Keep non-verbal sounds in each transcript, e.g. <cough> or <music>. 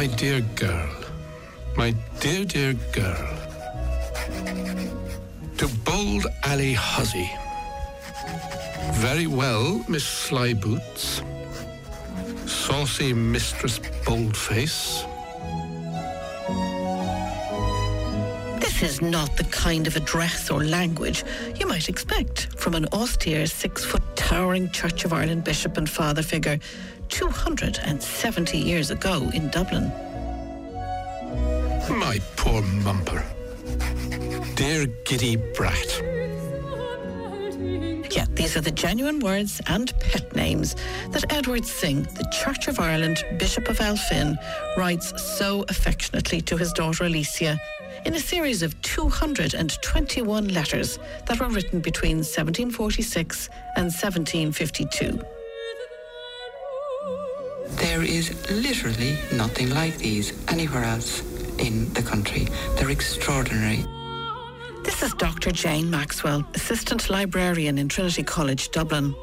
My dear girl, my dear, dear girl, to bold Ali Huzzy. Very well, Miss Slyboots. Saucy Mistress Boldface. This is not the kind of address or language you might expect from an austere six foot towering Church of Ireland bishop and father figure 270 years ago in Dublin. My poor mumper. Dear giddy brat. Yeah, these are the genuine words and pet names that Edward Synge, the Church of Ireland Bishop of Elphin, writes so affectionately to his daughter Alicia in a series of 221 letters that were written between 1746 and 1752. There is literally nothing like these anywhere else in the country. They're extraordinary. This is Dr. Jane Maxwell, Assistant Librarian in Trinity College, Dublin.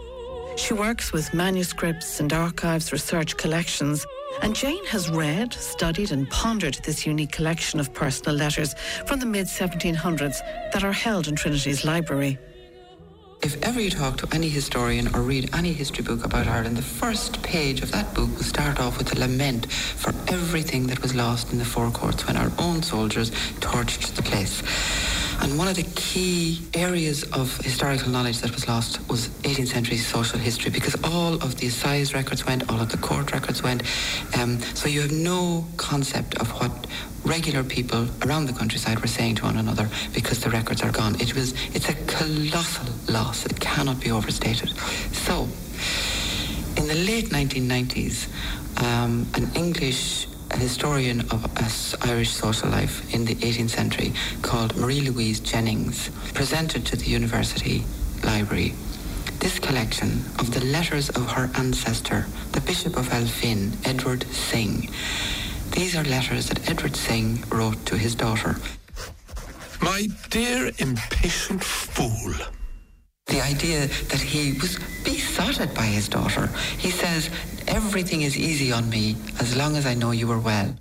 She works with manuscripts and archives research collections, and Jane has read, studied, and pondered this unique collection of personal letters from the mid 1700s that are held in Trinity's library. If ever you talk to any historian or read any history book about Ireland, the first page of that book will start off with a lament for everything that was lost in the Four Courts when our own soldiers torched the place. And one of the key areas of historical knowledge that was lost was 18th century social history because all of the assize records went, all of the court records went. Um, so you have no concept of what regular people around the countryside were saying to one another because the records are gone. It was, it's a colossal loss. It cannot be overstated. So, in the late 1990s, um, an English historian of Irish social life in the 18th century called Marie Louise Jennings presented to the university library this collection of the letters of her ancestor, the Bishop of Elphin, Edward Synge. These are letters that Edward Synge wrote to his daughter. My dear impatient fool. The idea that he was besotted by his daughter. He says, everything is easy on me as long as I know you are well.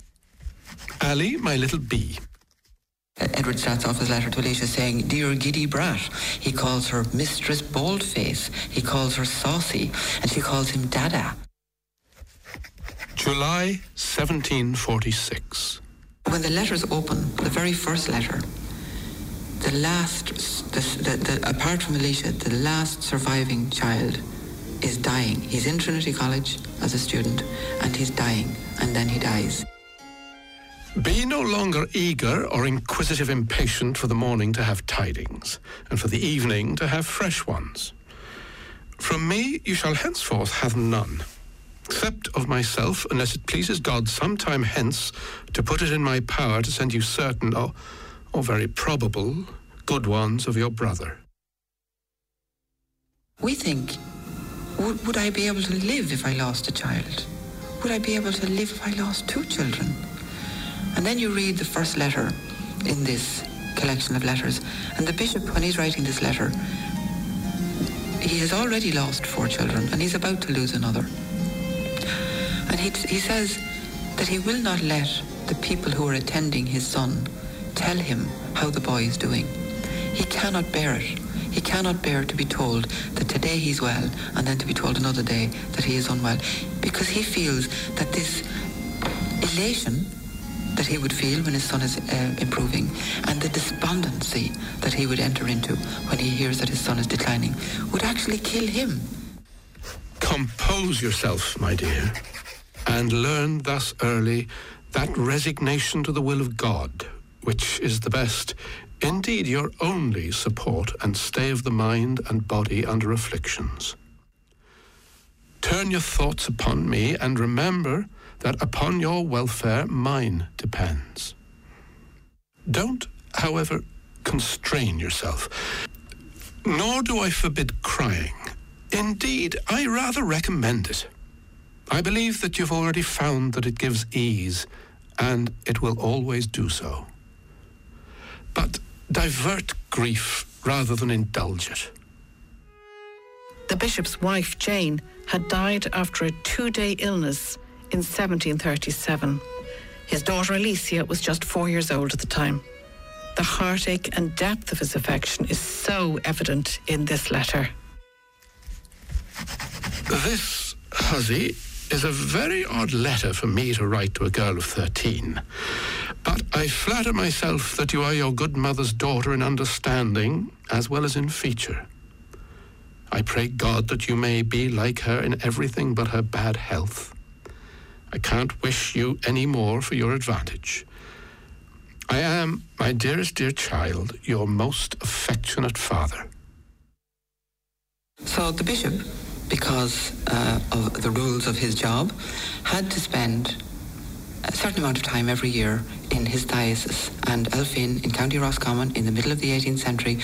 Ali, my little bee. Uh, Edward starts off his letter to Alicia saying, Dear giddy brat. He calls her Mistress Boldface. He calls her Saucy. And she calls him Dada. July 1746. When the letters open, the very first letter, the last, the, the, the, apart from Alicia, the last surviving child is dying. He's in Trinity College as a student, and he's dying, and then he dies. Be no longer eager or inquisitive impatient for the morning to have tidings, and for the evening to have fresh ones. From me you shall henceforth have none, except of myself, unless it pleases God some time hence to put it in my power to send you certain or, or very probable good ones of your brother. We think, would, would I be able to live if I lost a child? Would I be able to live if I lost two children? And then you read the first letter in this collection of letters, and the bishop, when he's writing this letter, he has already lost four children, and he's about to lose another. And he, he says that he will not let the people who are attending his son tell him how the boy is doing. He cannot bear it. He cannot bear to be told that today he's well and then to be told another day that he is unwell because he feels that this elation that he would feel when his son is uh, improving and the despondency that he would enter into when he hears that his son is declining would actually kill him. Compose yourself, my dear, and learn thus early that resignation to the will of God, which is the best, indeed your only support and stay of the mind and body under afflictions. Turn your thoughts upon me and remember that upon your welfare mine depends. Don't, however, constrain yourself, nor do I forbid crying. Indeed, I rather recommend it. I believe that you've already found that it gives ease, and it will always do so. But divert grief rather than indulge it. The bishop's wife, Jane, had died after a two day illness in 1737. His daughter Alicia was just four years old at the time. The heartache and depth of his affection is so evident in this letter. This, Huzzy, is a very odd letter for me to write to a girl of 13. But I flatter myself that you are your good mother's daughter in understanding as well as in feature. I pray God that you may be like her in everything but her bad health. I can't wish you any more for your advantage. I am, my dearest dear child, your most affectionate father. So the bishop, because uh, of the rules of his job, had to spend a certain amount of time every year in his diocese. And Elphin in County Roscommon in the middle of the 18th century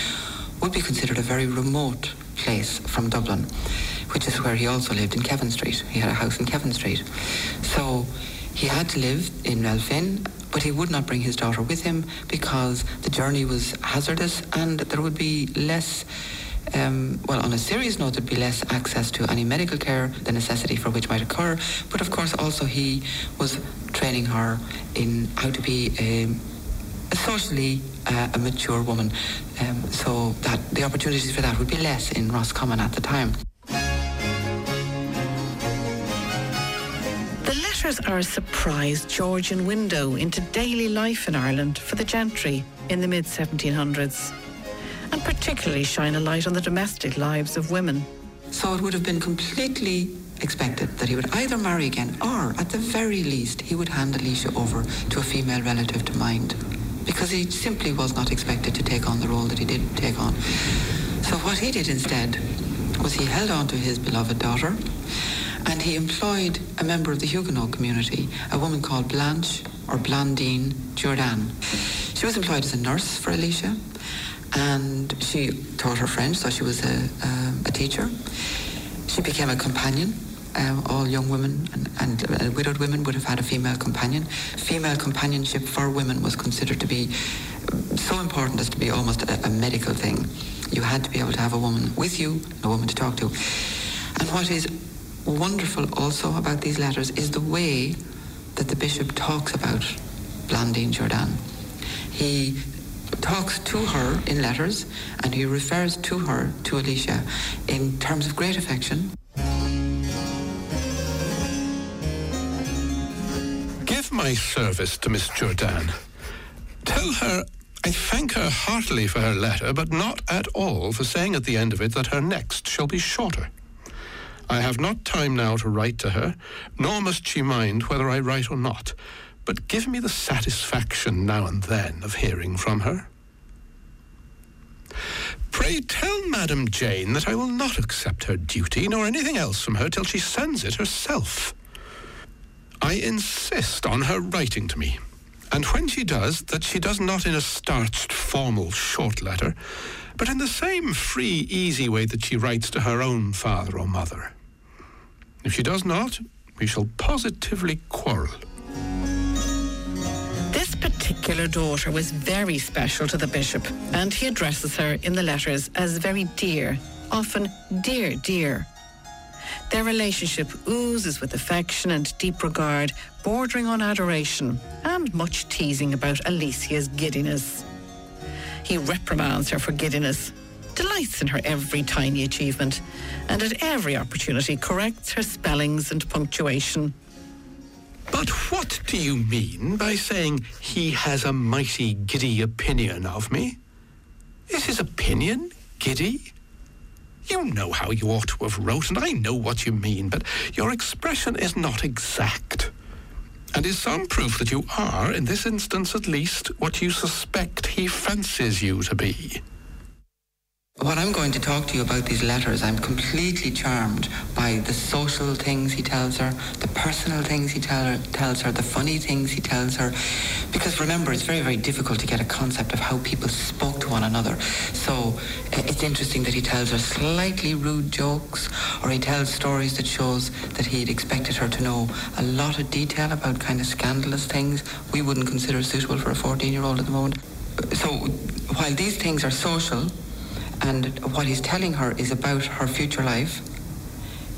would be considered a very remote place from Dublin, which is where he also lived in Kevin Street. He had a house in Kevin Street. So he had to live in Elphin, but he would not bring his daughter with him because the journey was hazardous and there would be less um, well, on a serious note, there'd be less access to any medical care, the necessity for which might occur. But of course, also he was training her in how to be a, a socially uh, a mature woman. Um, so that the opportunities for that would be less in Roscommon at the time. The letters are a surprise Georgian window into daily life in Ireland for the gentry in the mid 1700s and particularly shine a light on the domestic lives of women. So it would have been completely expected that he would either marry again or, at the very least, he would hand Alicia over to a female relative to mind because he simply was not expected to take on the role that he did take on. So what he did instead was he held on to his beloved daughter and he employed a member of the Huguenot community, a woman called Blanche or Blandine Jourdan. She was employed as a nurse for Alicia and she taught her French, so she was a, a, a teacher. She became a companion. Um, all young women and, and uh, widowed women would have had a female companion. Female companionship for women was considered to be so important as to be almost a, a medical thing. You had to be able to have a woman with you, a woman to talk to. And what is wonderful also about these letters is the way that the bishop talks about Blandine Jourdan. He talks to her in letters and he refers to her, to Alicia, in terms of great affection. Give my service to Miss Jourdan. Tell her I thank her heartily for her letter, but not at all for saying at the end of it that her next shall be shorter. I have not time now to write to her, nor must she mind whether I write or not but give me the satisfaction now and then of hearing from her. Pray tell Madam Jane that I will not accept her duty nor anything else from her till she sends it herself. I insist on her writing to me, and when she does, that she does not in a starched, formal, short letter, but in the same free, easy way that she writes to her own father or mother. If she does not, we shall positively quarrel particular daughter was very special to the bishop, and he addresses her in the letters as very dear, often dear, dear. Their relationship oozes with affection and deep regard, bordering on adoration, and much teasing about Alicia's giddiness. He reprimands her for giddiness, delights in her every tiny achievement, and at every opportunity corrects her spellings and punctuation. But what do you mean by saying he has a mighty giddy opinion of me? Is his opinion giddy? You know how you ought to have wrote, and I know what you mean, but your expression is not exact, and is some proof that you are, in this instance at least, what you suspect he fancies you to be. What I'm going to talk to you about these letters, I'm completely charmed by the social things he tells her, the personal things he tell her, tells her, the funny things he tells her. Because remember, it's very, very difficult to get a concept of how people spoke to one another. So uh, it's interesting that he tells her slightly rude jokes, or he tells stories that shows that he'd expected her to know a lot of detail about kind of scandalous things we wouldn't consider suitable for a 14-year-old at the moment. So while these things are social, and what he's telling her is about her future life.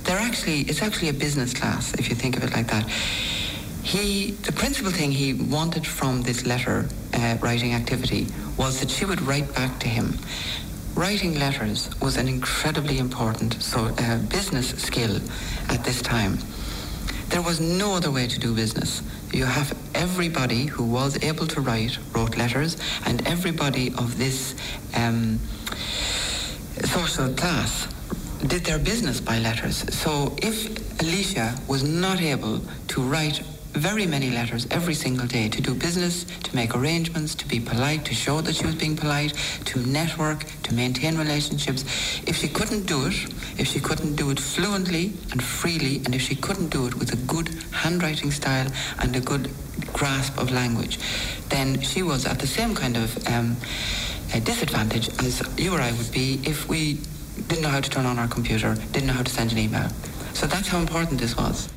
They're actually, it's actually a business class, if you think of it like that. he, the principal thing he wanted from this letter uh, writing activity was that she would write back to him. Writing letters was an incredibly important so, uh, business skill at this time. There was no other way to do business. You have everybody who was able to write wrote letters, and everybody of this um, social class did their business by letters. So if Alicia was not able to write very many letters every single day to do business, to make arrangements, to be polite, to show that she was being polite, to network, to maintain relationships. If she couldn't do it, if she couldn't do it fluently and freely, and if she couldn't do it with a good handwriting style and a good grasp of language, then she was at the same kind of um, disadvantage as you or I would be if we didn't know how to turn on our computer, didn't know how to send an email. So that's how important this was.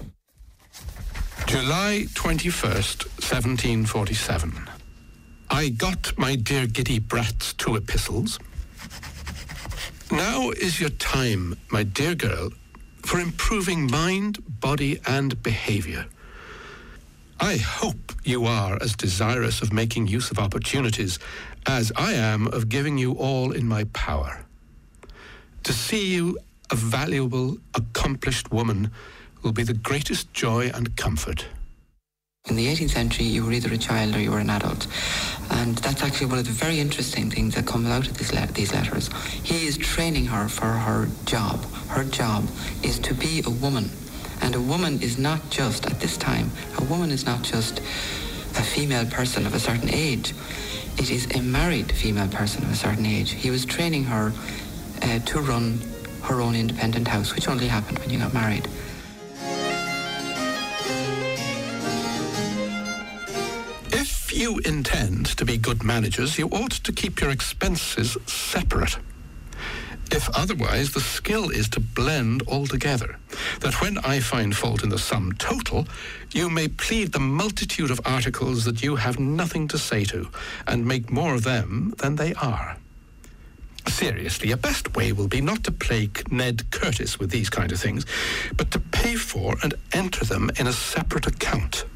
July 21st, 1747. I got my dear giddy brat's two epistles. Now is your time, my dear girl, for improving mind, body, and behavior. I hope you are as desirous of making use of opportunities as I am of giving you all in my power. To see you a valuable, accomplished woman will be the greatest joy and comfort. In the 18th century, you were either a child or you were an adult. And that's actually one of the very interesting things that comes out of le- these letters. He is training her for her job. Her job is to be a woman. And a woman is not just, at this time, a woman is not just a female person of a certain age. It is a married female person of a certain age. He was training her uh, to run her own independent house, which only happened when you got married. If you intend to be good managers, you ought to keep your expenses separate. If otherwise, the skill is to blend altogether, that when I find fault in the sum total, you may plead the multitude of articles that you have nothing to say to, and make more of them than they are. Seriously, a best way will be not to plague Ned Curtis with these kind of things, but to pay for and enter them in a separate account.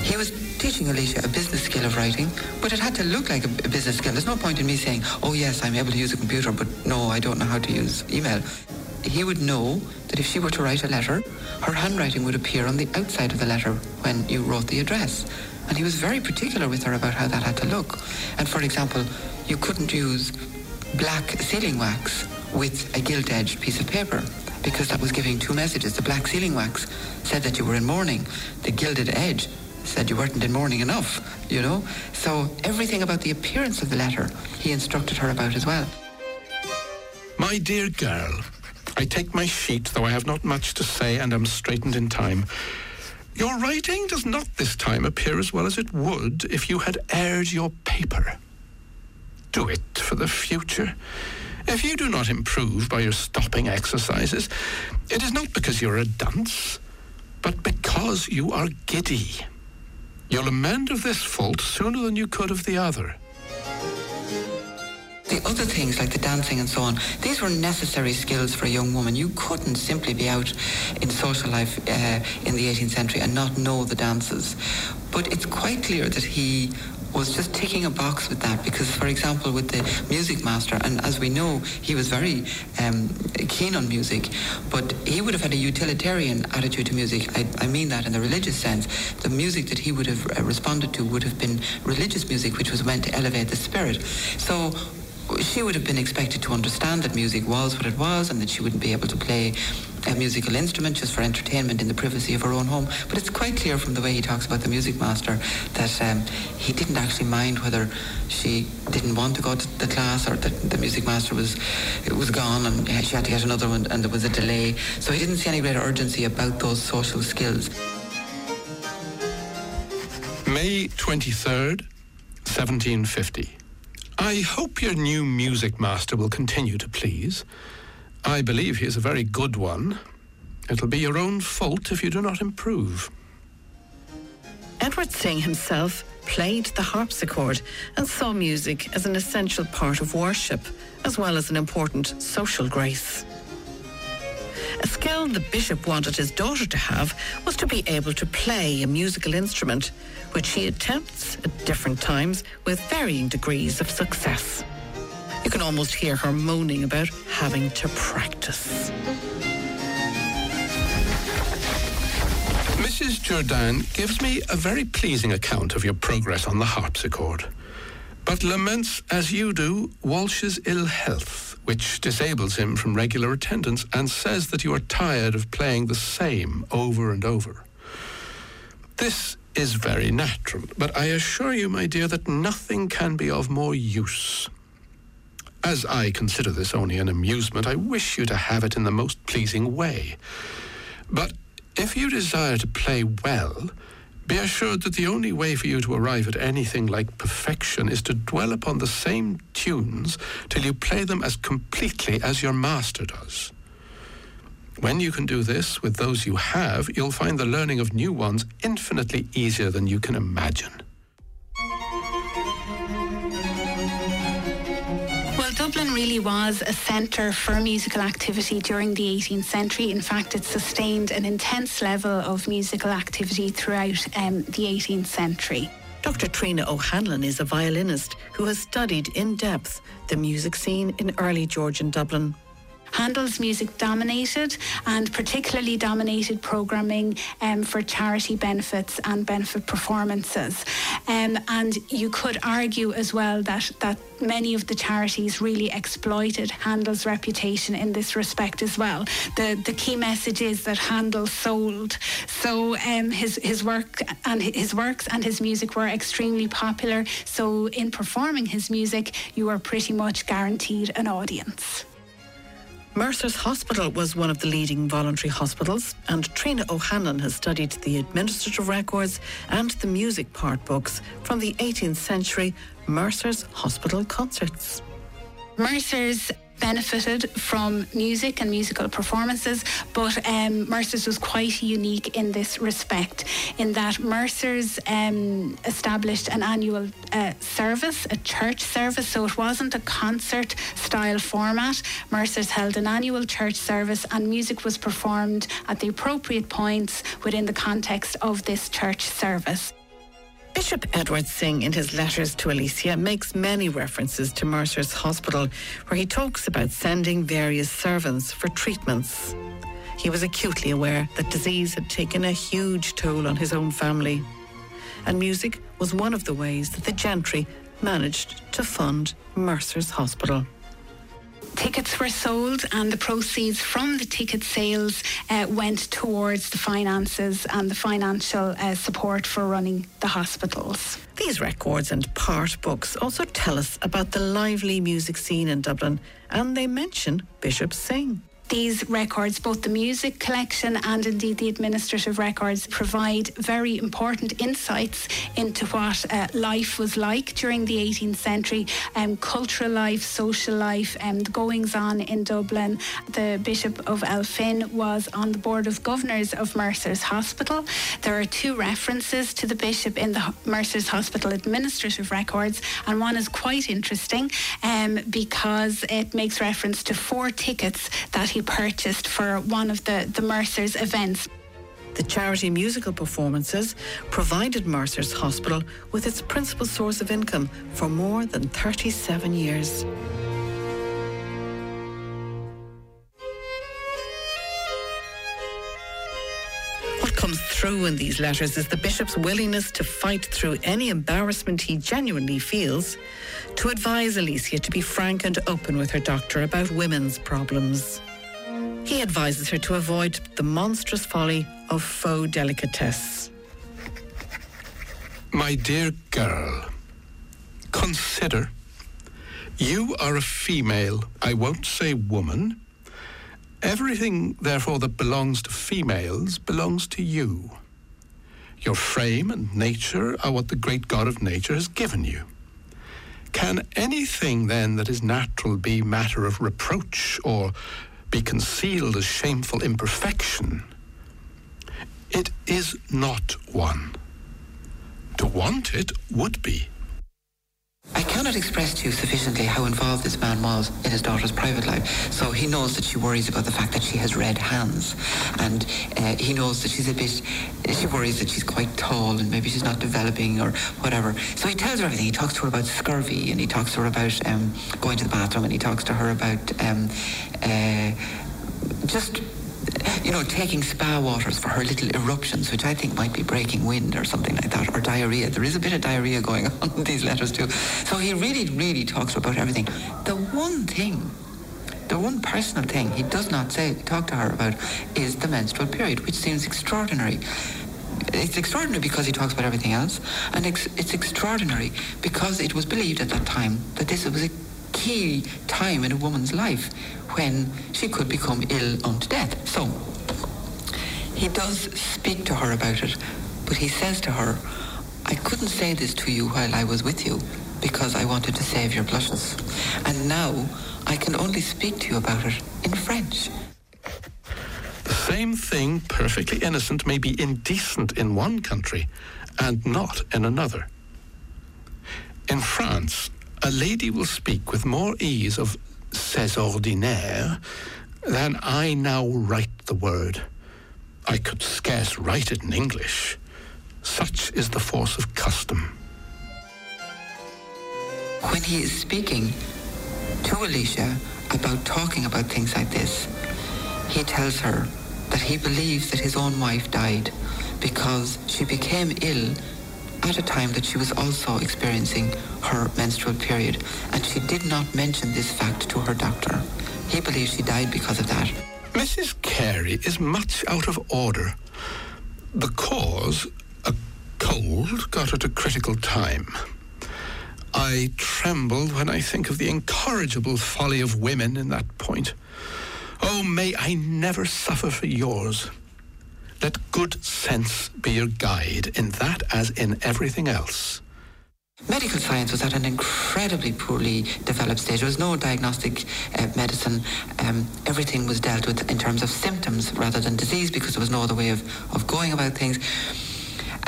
He was teaching Alicia a business skill of writing, but it had to look like a, business skill. There's no point in me saying, oh yes, I'm able to use a computer, but no, I don't know how to use email. He would know that if she were to write a letter, her handwriting would appear on the outside of the letter when you wrote the address. And he was very particular with her about how that had to look. And for example, you couldn't use black sealing wax with a gilt-edged piece of paper because that was giving two messages. The black sealing wax said that you were in mourning. The gilded edge said you weren't in mourning enough, you know? So everything about the appearance of the letter, he instructed her about as well. My dear girl, I take my sheet, though I have not much to say and am straightened in time. Your writing does not this time appear as well as it would if you had aired your paper. Do it for the future. If you do not improve by your stopping exercises, it is not because you're a dunce, but because you are giddy. You'll amend of this fault sooner than you could of the other. The other things like the dancing and so on, these were necessary skills for a young woman. You couldn't simply be out in social life uh, in the 18th century and not know the dances. But it's quite clear that he was just ticking a box with that because, for example, with the music master, and as we know, he was very um, keen on music, but he would have had a utilitarian attitude to music. I, I mean that in the religious sense. The music that he would have uh, responded to would have been religious music, which was meant to elevate the spirit. So she would have been expected to understand that music was what it was and that she wouldn't be able to play a musical instrument just for entertainment in the privacy of her own home. But it's quite clear from the way he talks about the music master that um, he didn't actually mind whether she didn't want to go to the class or that the music master was was gone and she had to get another one and there was a delay. So he didn't see any greater urgency about those social skills. May 23rd, 1750. I hope your new music master will continue to please. I believe he is a very good one. It'll be your own fault if you do not improve. Edward Synge himself played the harpsichord and saw music as an essential part of worship, as well as an important social grace. A skill the bishop wanted his daughter to have was to be able to play a musical instrument, which he attempts at different times with varying degrees of success. You can almost hear her moaning about having to practice. Mrs. Jourdan gives me a very pleasing account of your progress on the harpsichord, but laments, as you do, Walsh's ill health, which disables him from regular attendance, and says that you are tired of playing the same over and over. This is very natural, but I assure you, my dear, that nothing can be of more use. As I consider this only an amusement, I wish you to have it in the most pleasing way. But if you desire to play well, be assured that the only way for you to arrive at anything like perfection is to dwell upon the same tunes till you play them as completely as your master does. When you can do this with those you have, you'll find the learning of new ones infinitely easier than you can imagine. Dublin really was a centre for musical activity during the 18th century. In fact, it sustained an intense level of musical activity throughout um, the 18th century. Dr. Trina O'Hanlon is a violinist who has studied in depth the music scene in early Georgian Dublin. Handel's music dominated and particularly dominated programming um, for charity benefits and benefit performances. Um, and you could argue as well that, that many of the charities really exploited Handel's reputation in this respect as well. The, the key message is that Handel sold. So um, his, his work and his works and his music were extremely popular. So in performing his music, you were pretty much guaranteed an audience. Mercer's Hospital was one of the leading voluntary hospitals, and Trina O'Hanlon has studied the administrative records and the music part books from the 18th century Mercer's Hospital concerts. Mercer's benefited from music and musical performances, but um, Mercer's was quite unique in this respect, in that Mercer's um, established an annual uh, service, a church service, so it wasn't a concert style format. Mercer's held an annual church service, and music was performed at the appropriate points within the context of this church service. Bishop Edward Synge, in his letters to Alicia, makes many references to Mercer's Hospital, where he talks about sending various servants for treatments. He was acutely aware that disease had taken a huge toll on his own family, and music was one of the ways that the gentry managed to fund Mercer's Hospital tickets were sold and the proceeds from the ticket sales uh, went towards the finances and the financial uh, support for running the hospitals. These records and part books also tell us about the lively music scene in Dublin and they mention Bishop Synge these records, both the music collection and indeed the administrative records, provide very important insights into what uh, life was like during the 18th century, um, cultural life, social life, and um, goings on in Dublin. The Bishop of Elphin was on the Board of Governors of Mercer's Hospital. There are two references to the Bishop in the Mercer's Hospital administrative records, and one is quite interesting um, because it makes reference to four tickets that he purchased for one of the, the Mercer's events. The charity musical performances provided Mercer's Hospital with its principal source of income for more than 37 years. What comes through in these letters is the bishop's willingness to fight through any embarrassment he genuinely feels, to advise Alicia to be frank and open with her doctor about women's problems. He advises her to avoid the monstrous folly of faux delicatesse. My dear girl, consider you are a female, I won't say woman. Everything, therefore, that belongs to females belongs to you. Your frame and nature are what the great God of nature has given you. Can anything, then, that is natural be matter of reproach or be concealed as shameful imperfection. It is not one. To want it would be. I cannot express to you sufficiently how involved this man was in his daughter's private life. So he knows that she worries about the fact that she has red hands. And uh, he knows that she's a bit, she worries that she's quite tall and maybe she's not developing or whatever. So he tells her everything. He talks to her about scurvy and he talks to her about um, going to the bathroom and he talks to her about um, uh, just you know, taking spa waters for her little eruptions, which I think might be breaking wind or something like that, or diarrhea. There is a bit of diarrhea going <laughs> on in these letters too. So he really, really talks about everything. The one thing, the one personal thing he does not say, talk to her about, is the menstrual period, which seems extraordinary. It's extraordinary because he talks about everything else, and it's, it's extraordinary because it was believed at that time that this was a key time in a woman's life when she could become ill unto death. So he does speak to her about it, but he says to her, I couldn't say this to you while I was with you because I wanted to save your blushes. And now I can only speak to you about it in French. The same thing, perfectly innocent, may be indecent in one country and not in another. In France, a lady will speak with more ease of c'est ordinaire than I now write the word. I could scarce write it in English. Such is the force of custom. When he is speaking to Alicia about talking about things like this, he tells her that he believes that his own wife died because she became ill at a time that she was also experiencing her menstrual period, and she did not mention this fact to her doctor. He believes she died because of that. Mrs. Carey is much out of order. The cause, a cold, got at a critical time. I tremble when I think of the incorrigible folly of women in that point. Oh, may I never suffer for yours. Let good sense be your guide in that as in everything else. Medical science was at an incredibly poorly developed stage. There was no diagnostic uh, medicine. Um, everything was dealt with in terms of symptoms rather than disease because there was no other way of, of going about things.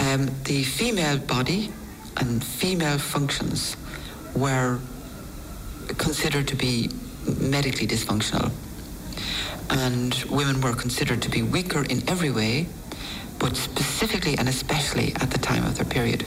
Um, the female body and female functions were considered to be medically dysfunctional. And women were considered to be weaker in every way, but specifically and especially at the time of their period.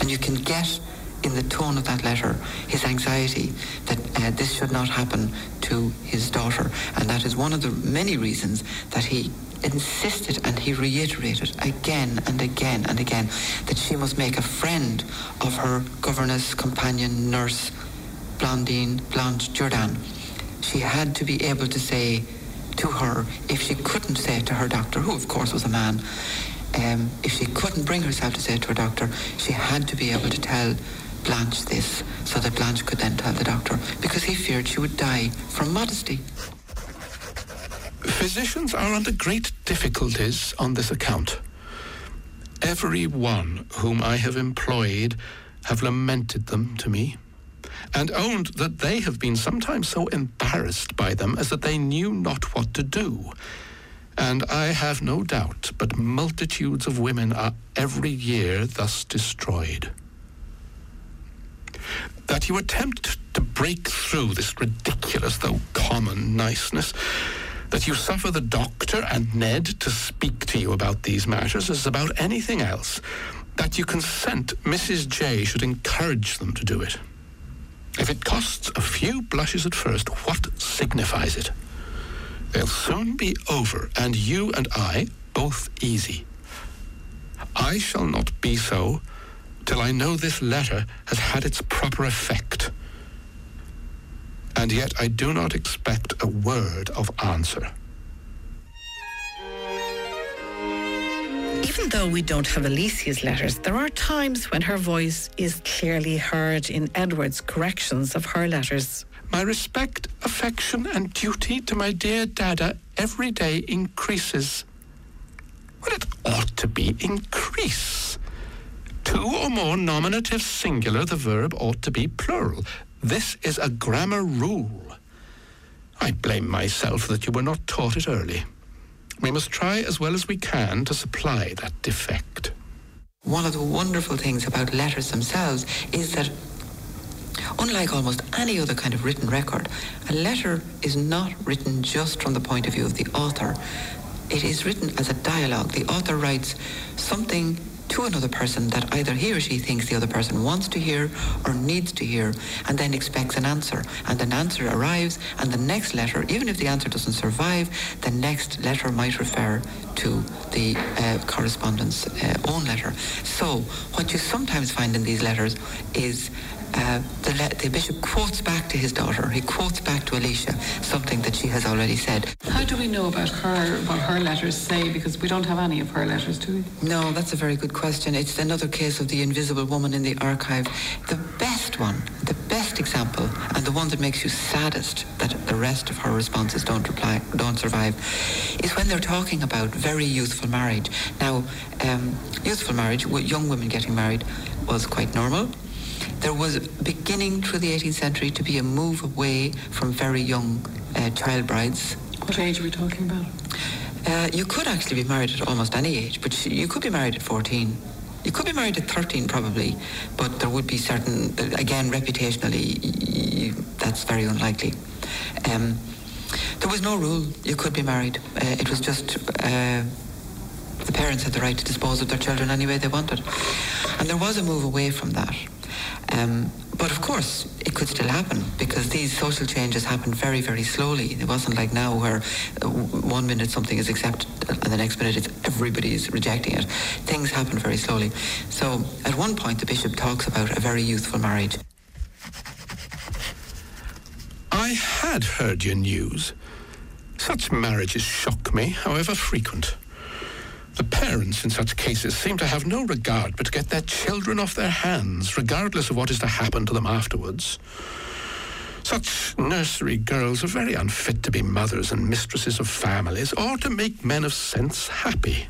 And you can get in the tone of that letter his anxiety that uh, this should not happen to his daughter. And that is one of the many reasons that he insisted and he reiterated again and again and again that she must make a friend of her governess, companion, nurse, Blandine, Blanche Jourdan. She had to be able to say to her, if she couldn't say it to her doctor, who of course was a man, um, if she couldn't bring herself to say it to her doctor, she had to be able to tell Blanche this so that Blanche could then tell the doctor because he feared she would die from modesty. Physicians are under great difficulties on this account. Every one whom I have employed have lamented them to me, and owned that they have been sometimes so embarrassed by them as that they knew not what to do. And I have no doubt but multitudes of women are every year thus destroyed. That you attempt to break through this ridiculous though common niceness that you suffer the doctor and Ned to speak to you about these matters as about anything else, that you consent Mrs. J should encourage them to do it. If it costs a few blushes at first, what signifies it? They'll soon be over, and you and I both easy. I shall not be so till I know this letter has had its proper effect and yet I do not expect a word of answer. Even though we don't have Alicia's letters, there are times when her voice is clearly heard in Edward's corrections of her letters. My respect, affection, and duty to my dear Dada every day increases. Well, it ought to be increase. Two or more nominative singular, the verb ought to be plural. This is a grammar rule. I blame myself that you were not taught it early. We must try as well as we can to supply that defect. One of the wonderful things about letters themselves is that Unlike almost any other kind of written record, a letter is not written just from the point of view of the author. It is written as a dialogue. The author writes something to another person that either he or she thinks the other person wants to hear or needs to hear and then expects an answer. And an answer arrives and the next letter, even if the answer doesn't survive, the next letter might refer to the uh, correspondent's uh, own letter. So what you sometimes find in these letters is uh, the, le- the, bishop quotes back to his daughter. He quotes back to Alicia something that she has already said. How do we know about her, what her letters say? Because we don't have any of her letters, do we? No, that's a very good question. It's another case of the invisible woman in the archive. The best one, the best example, and the one that makes you saddest that the rest of her responses don't reply, don't survive, is when they're talking about very youthful marriage. Now, um, youthful marriage, young women getting married, was quite normal there was beginning through the 18th century to be a move away from very young uh, child brides. What age are we talking about? Uh, you could actually be married at almost any age, but you could be married at 14. You could be married at 13 probably, but there would be certain, again, reputationally, that's very unlikely. Um, there was no rule. You could be married. Uh, it was just uh, the parents had the right to dispose of their children any way they wanted. And there was a move away from that. Um, but of course, it could still happen because these social changes happen very, very slowly. It wasn't like now where uh, one minute something is accepted and the next minute it's everybody is rejecting it. Things happen very slowly. So at one point, the bishop talks about a very youthful marriage. I had heard your news. Such marriages shock me, however frequent. The parents in such cases seem to have no regard but to get their children off their hands, regardless of what is to happen to them afterwards. Such nursery girls are very unfit to be mothers and mistresses of families or to make men of sense happy.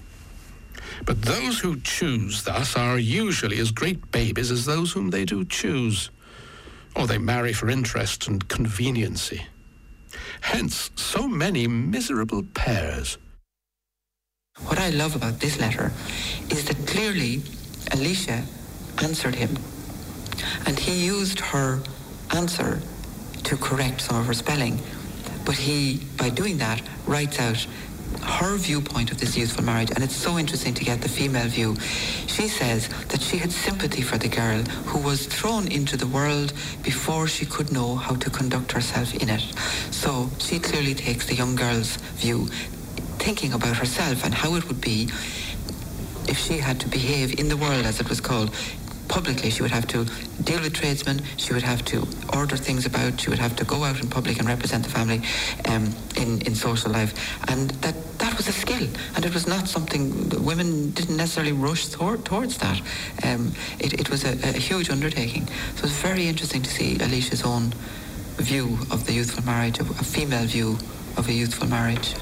But those who choose thus are usually as great babies as those whom they do choose, or they marry for interest and conveniency. Hence, so many miserable pairs I love about this letter is that clearly Alicia answered him. And he used her answer to correct some of her spelling. But he, by doing that, writes out her viewpoint of this youthful marriage, and it's so interesting to get the female view. She says that she had sympathy for the girl who was thrown into the world before she could know how to conduct herself in it. So she clearly takes the young girl's view thinking about herself and how it would be if she had to behave in the world, as it was called, publicly. She would have to deal with tradesmen. She would have to order things about. She would have to go out in public and represent the family um, in in social life. And that that was a skill, and it was not something women didn't necessarily rush towards that. Um, it, it was a, a huge undertaking. So it's very interesting to see Alicia's own view of the youthful marriage, a female view of a youthful marriage.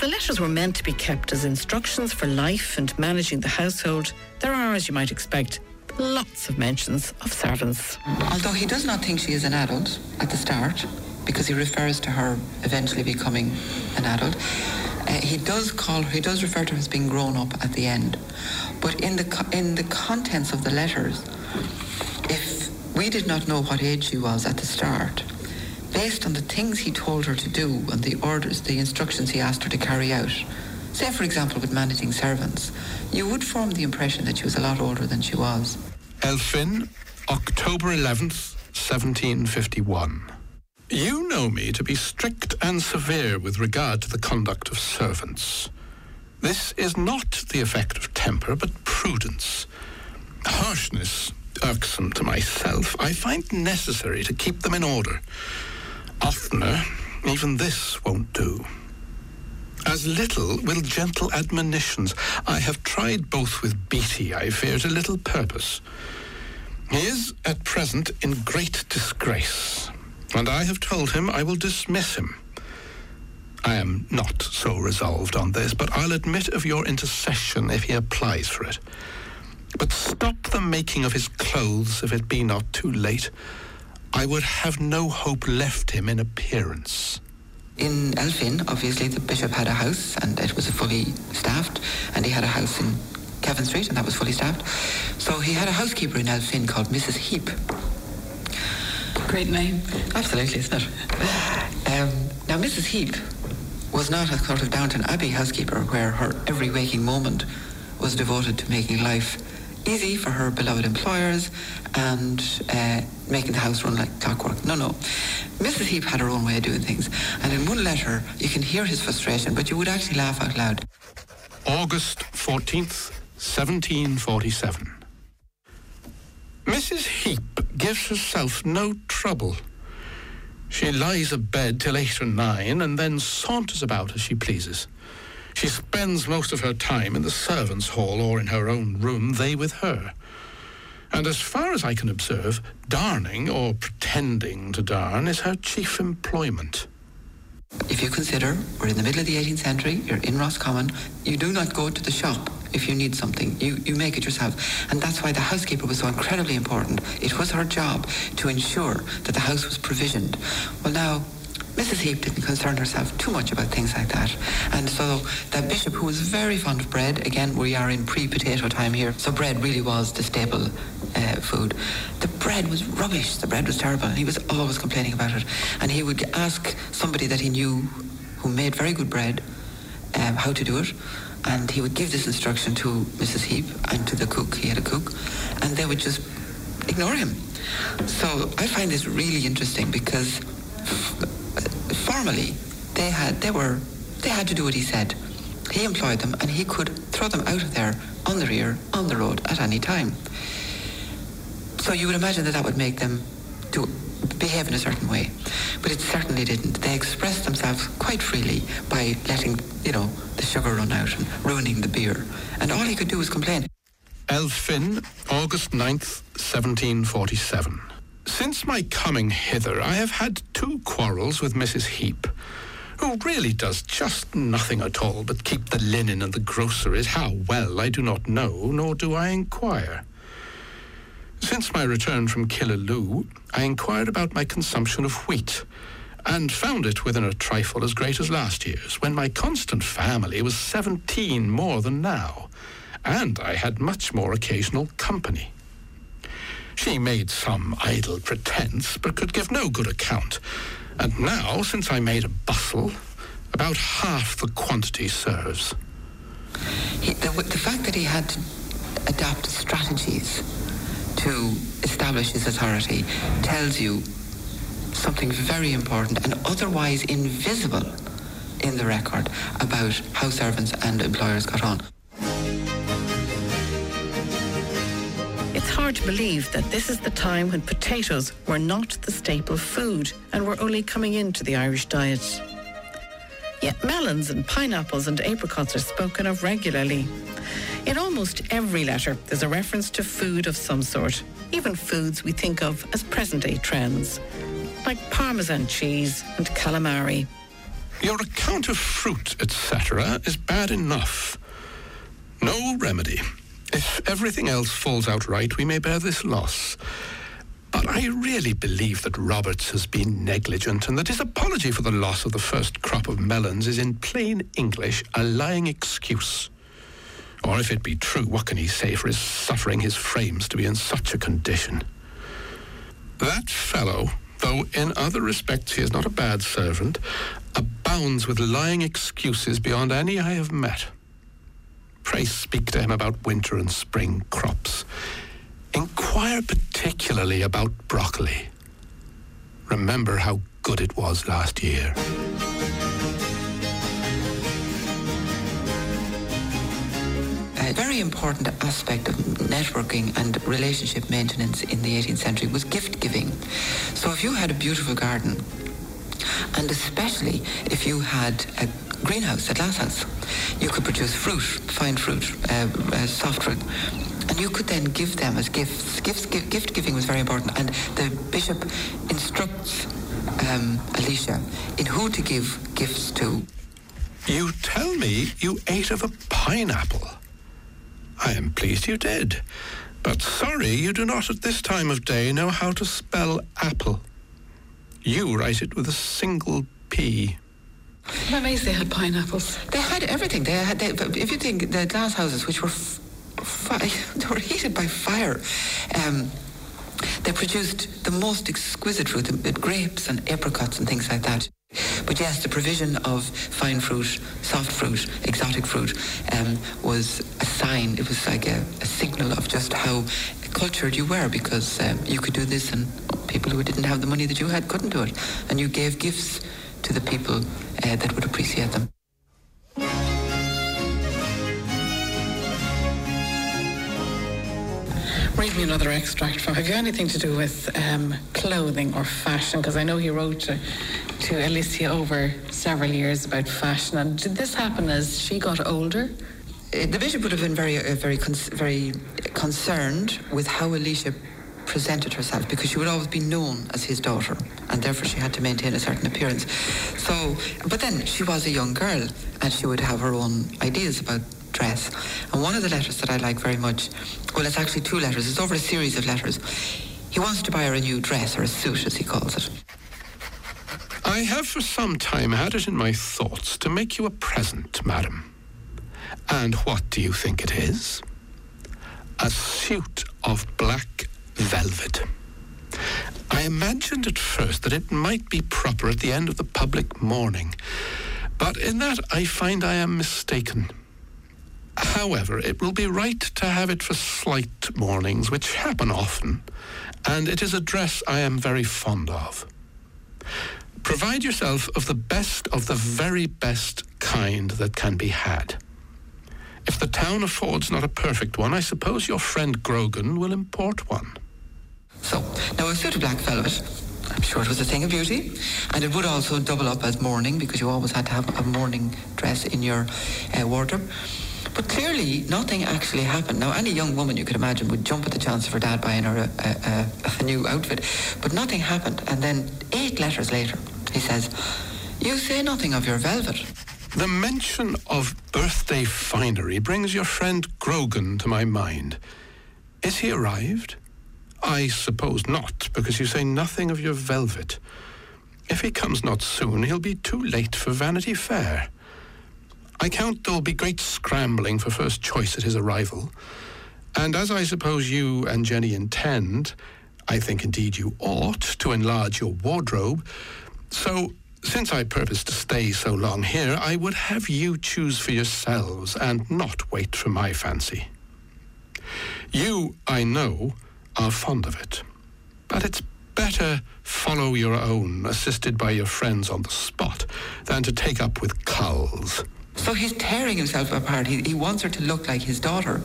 The letters were meant to be kept as instructions for life and managing the household, there are, as you might expect, lots of mentions of servants. Although he does not think she is an adult at the start, because he refers to her eventually becoming an adult, uh, he does call her, he does refer to her as being grown up at the end. But in the in the contents of the letters, if we did not know what age she was at the start, based on the things he told her to do and the orders, the instructions he asked her to carry out. Say, for example, with managing servants, you would form the impression that she was a lot older than she was. Elphin, October 11th, 1751. You know me to be strict and severe with regard to the conduct of servants. This is not the effect of temper, but prudence. Harshness, irksome to myself, I find necessary to keep them in order. Oftener, even this won't do. As little will gentle admonitions. I have tried both with Beatty, I fear, to little purpose. He is at present in great disgrace, and I have told him I will dismiss him. I am not so resolved on this, but I'll admit of your intercession if he applies for it. But stop the making of his clothes if it be not too late. I would have no hope left him in appearance. In Elphin, obviously, the bishop had a house and it was fully staffed, and he had a house in Kevin Street, and that was fully staffed. So he had a housekeeper in Elphin called Mrs. Heap. Great name. Absolutely, isn't it? Um, now, Mrs. Heap was not a sort of Downton Abbey housekeeper where her every waking moment was devoted to making life easy for her beloved employers and uh, making the house run like clockwork. No, no. Mrs. Heap had her own way of doing things. And in one letter, you can hear his frustration, but you would actually laugh out loud. August 14th, 1747. Mrs. Heap gives herself no trouble. She lies abed till eight or nine and then saunters about as she pleases. She spends most of her time in the servants' hall or in her own room, they with her. And as far as I can observe, darning or pretending to darn is her chief employment. If you consider we're in the middle of the 18th century, you're in Roscommon, you do not go to the shop if you need something. You, you make it yourself. And that's why the housekeeper was so incredibly important. It was her job to ensure that the house was provisioned. Well, now, Mrs. Heap didn't concern herself too much about things like that. And so the bishop, who was very fond of bread, again, we are in pre-potato time here, so bread really was the staple uh, food. The bread was rubbish. The bread was terrible. And he was always complaining about it. And he would ask somebody that he knew who made very good bread um, how to do it. And he would give this instruction to Mrs. Heap and to the cook. He had a cook. And they would just ignore him. So I find this really interesting because formally they had they were they had to do what he said. He employed them and he could throw them out of there on the rear, on the road at any time. So you would imagine that that would make them do behave in a certain way. But it certainly didn't. They expressed themselves quite freely by letting, you know, the sugar run out and ruining the beer. And all he could do was complain. Elphin, August 9th, 1747. Since my coming hither, I have had two quarrels with Mrs. Heap, who really does just nothing at all but keep the linen and the groceries. How well, I do not know, nor do I inquire. Since my return from Killaloe, I inquired about my consumption of wheat, and found it within a trifle as great as last year's, when my constant family was seventeen more than now, and I had much more occasional company. She made some idle pretence, but could give no good account. And now, since I made a bustle, about half the quantity serves. He, the, the fact that he had to adapt strategies to establish his authority tells you something very important and otherwise invisible in the record about how servants and employers got on. It's hard to believe that this is the time when potatoes were not the staple food and were only coming into the Irish diet. Yet melons and pineapples and apricots are spoken of regularly. In almost every letter, there's a reference to food of some sort, even foods we think of as present day trends, like Parmesan cheese and calamari. Your account of fruit, etc., is bad enough. No remedy. If everything else falls out right, we may bear this loss. But I really believe that Roberts has been negligent and that his apology for the loss of the first crop of melons is in plain English a lying excuse. Or if it be true, what can he say for his suffering his frames to be in such a condition? That fellow, though in other respects he is not a bad servant, abounds with lying excuses beyond any I have met. Pray speak to him about winter and spring crops. Inquire particularly about broccoli. Remember how good it was last year. A very important aspect of networking and relationship maintenance in the 18th century was gift giving. So if you had a beautiful garden, and especially if you had a greenhouse, a glass you could produce fruit, fine fruit, uh, uh, soft fruit, and you could then give them as gifts. Gifts, gift, gift giving was very important, and the bishop instructs um, Alicia in who to give gifts to. You tell me you ate of a pineapple. I am pleased you did, but sorry you do not at this time of day know how to spell apple. You write it with a single P. I'm amazed they had pineapples. They had everything. They had, they, if you think the glass houses, which were f-. <laughs> They were heated by fire. Um, they produced the most exquisite fruit, grapes and apricots and things like that. But yes, the provision of fine fruit, soft fruit, exotic fruit um, was a sign. It was like a, a, signal of just how cultured you were because um, you could do this and people who didn't have the money that you had couldn't do it. And you gave gifts to the people uh, that would appreciate them. Read me another extract from. Have you anything to do with um, clothing or fashion? Because I know he wrote to, to Alicia over several years about fashion. And did this happen as she got older? Uh, the bishop would have been very, uh, very, very concerned with how Alicia presented herself because she would always be known as his daughter and therefore she had to maintain a certain appearance. So, but then she was a young girl and she would have her own ideas about dress. And one of the letters that I like very much, well, it's actually two letters. It's over a series of letters. He wants to buy her a new dress or a suit, as he calls it. I have for some time had it in my thoughts to make you a present, madam. And what do you think it is? A suit of black velvet. I imagined at first that it might be proper at the end of the public mourning, but in that I find I am mistaken. However, it will be right to have it for slight mournings, which happen often, and it is a dress I am very fond of. Provide yourself of the best of the very best kind that can be had. If the town affords not a perfect one, I suppose your friend Grogan will import one. So, now a suit of black velvet, I'm sure it was a thing of beauty. And it would also double up as mourning because you always had to have a mourning dress in your uh, wardrobe. But clearly, nothing actually happened. Now, any young woman you could imagine would jump at the chance of her dad buying her a, a, a new outfit. But nothing happened. And then, eight letters later, he says, You say nothing of your velvet. The mention of birthday finery brings your friend Grogan to my mind. Is he arrived? I suppose not, because you say nothing of your velvet. If he comes not soon, he'll be too late for Vanity Fair. I count there'll be great scrambling for first choice at his arrival. And as I suppose you and Jenny intend, I think indeed you ought to enlarge your wardrobe. So, since I purpose to stay so long here, I would have you choose for yourselves and not wait for my fancy. You, I know, are fond of it, but it's better follow your own, assisted by your friends on the spot, than to take up with culls. So he's tearing himself apart. He, he wants her to look like his daughter.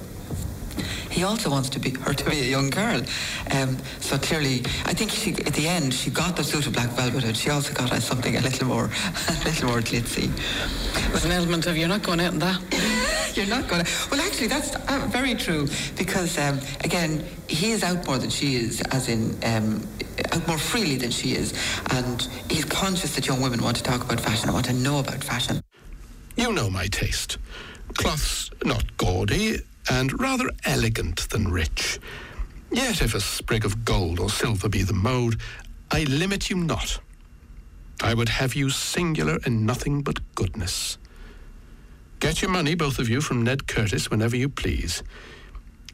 He also wants to be her to be a young girl. Um, so clearly, I think she, at the end, she got the suit of black velvet, and she also got something a little more, <laughs> a little more glitzy. There's an element of you're not going out in that. <laughs> you're not going to. Well, actually, that's uh, very true because um, again, he is out more than she is, as in um, out more freely than she is, and he's conscious that young women want to talk about fashion, and want to know about fashion. You know my taste. Cloths not gaudy, and rather elegant than rich. Yet if a sprig of gold or silver be the mode, I limit you not. I would have you singular in nothing but goodness. Get your money, both of you, from Ned Curtis whenever you please.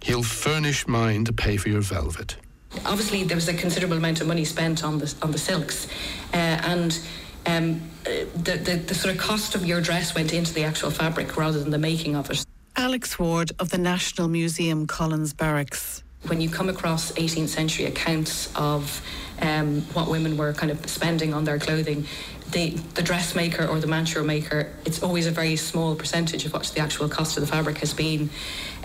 He'll furnish mine to pay for your velvet. Obviously, there was a considerable amount of money spent on the on the silks, uh, and um, the, the, the sort of cost of your dress went into the actual fabric rather than the making of it. Alex Ward of the National Museum Collins Barracks. When you come across 18th century accounts of um, what women were kind of spending on their clothing, the, the dressmaker or the mantua maker, it's always a very small percentage of what the actual cost of the fabric has been.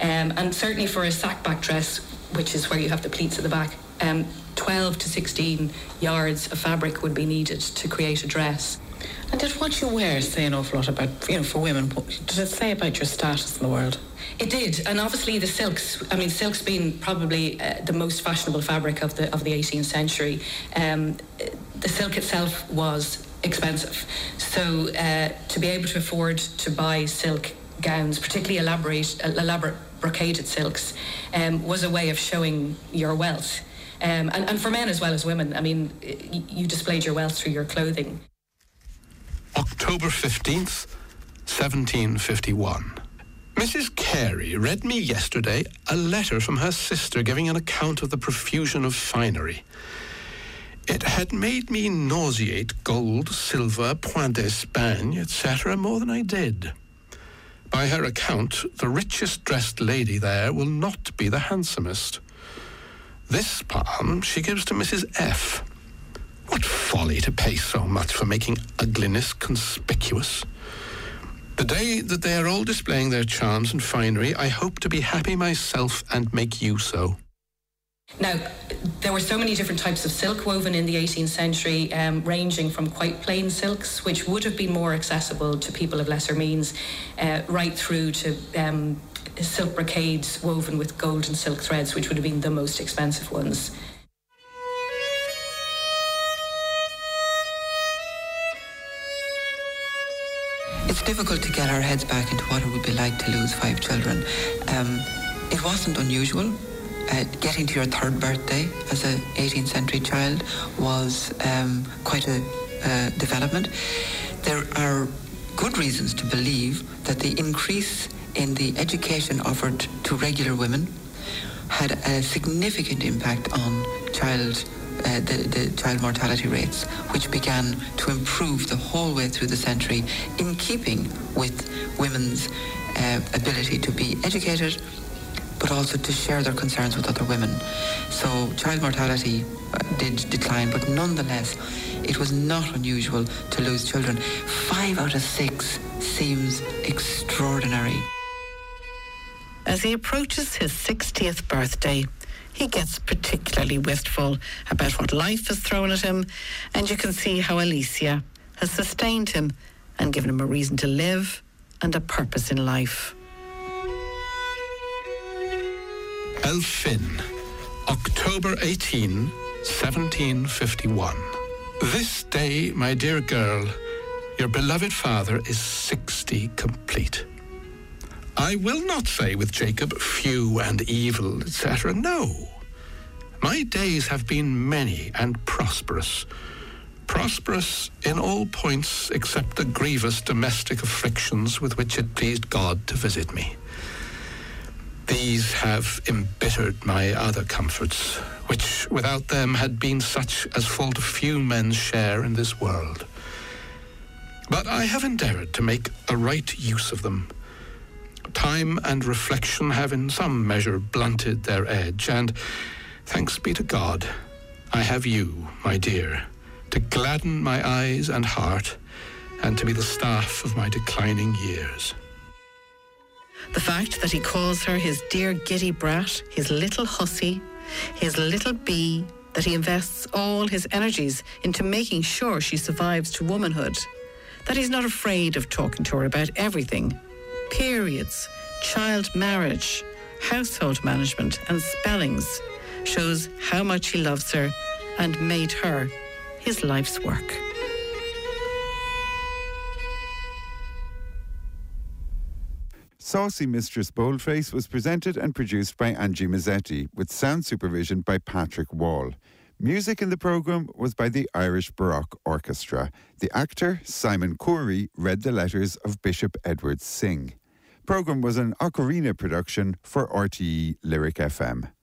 Um, and certainly for a sackback dress, which is where you have the pleats at the back, um, 12 to 16 yards of fabric would be needed to create a dress. And did what you wear say an awful lot about, you know, for women? Did it say about your status in the world? It did, and obviously the silks. I mean, silks being probably uh, the most fashionable fabric of the of the 18th century. Um, the silk itself was expensive, so uh, to be able to afford to buy silk gowns, particularly elaborate elaborate brocaded silks, um, was a way of showing your wealth. Um, and, and for men as well as women, I mean, you displayed your wealth through your clothing. October 15th, 1751. Mrs. Carey read me yesterday a letter from her sister giving an account of the profusion of finery. It had made me nauseate gold, silver, point d'Espagne, etc., more than I did. By her account, the richest dressed lady there will not be the handsomest. This palm she gives to Mrs. F. What folly to pay so much for making ugliness conspicuous. The day that they are all displaying their charms and finery, I hope to be happy myself and make you so. Now, there were so many different types of silk woven in the 18th century, um, ranging from quite plain silks, which would have been more accessible to people of lesser means, uh, right through to um, silk brocades woven with gold and silk threads, which would have been the most expensive ones. It's difficult to get our heads back into what it would be like to lose five children. Um, it wasn't unusual. Uh, getting to your third birthday as an 18th century child was um, quite a uh, development. There are good reasons to believe that the increase in the education offered to regular women had a significant impact on child uh, the, the child mortality rates, which began to improve the whole way through the century in keeping with women's uh, ability to be educated but also to share their concerns with other women. So child mortality uh, did decline, but nonetheless, it was not unusual to lose children. Five out of six seems extraordinary. As he approaches his 60th birthday, he gets particularly wistful about what life has thrown at him, and you can see how Alicia has sustained him and given him a reason to live and a purpose in life. Elphin, October 18, 1751. This day, my dear girl, your beloved father is 60 complete. I will not say with Jacob, few and evil, etc. No. My days have been many and prosperous. Prosperous in all points except the grievous domestic afflictions with which it pleased God to visit me. These have embittered my other comforts, which without them had been such as fall to few men's share in this world. But I have endeavored to make a right use of them. Time and reflection have in some measure blunted their edge, and thanks be to God, I have you, my dear, to gladden my eyes and heart, and to be the staff of my declining years. The fact that he calls her his dear giddy brat, his little hussy, his little bee, that he invests all his energies into making sure she survives to womanhood, that he's not afraid of talking to her about everything periods, child marriage, household management, and spellings shows how much he loves her and made her his life's work. Saucy Mistress Boldface was presented and produced by Angie Mazzetti, with sound supervision by Patrick Wall. Music in the programme was by the Irish Baroque Orchestra. The actor, Simon Corey, read the letters of Bishop Edward Synge. Programme was an Ocarina production for RTE Lyric FM.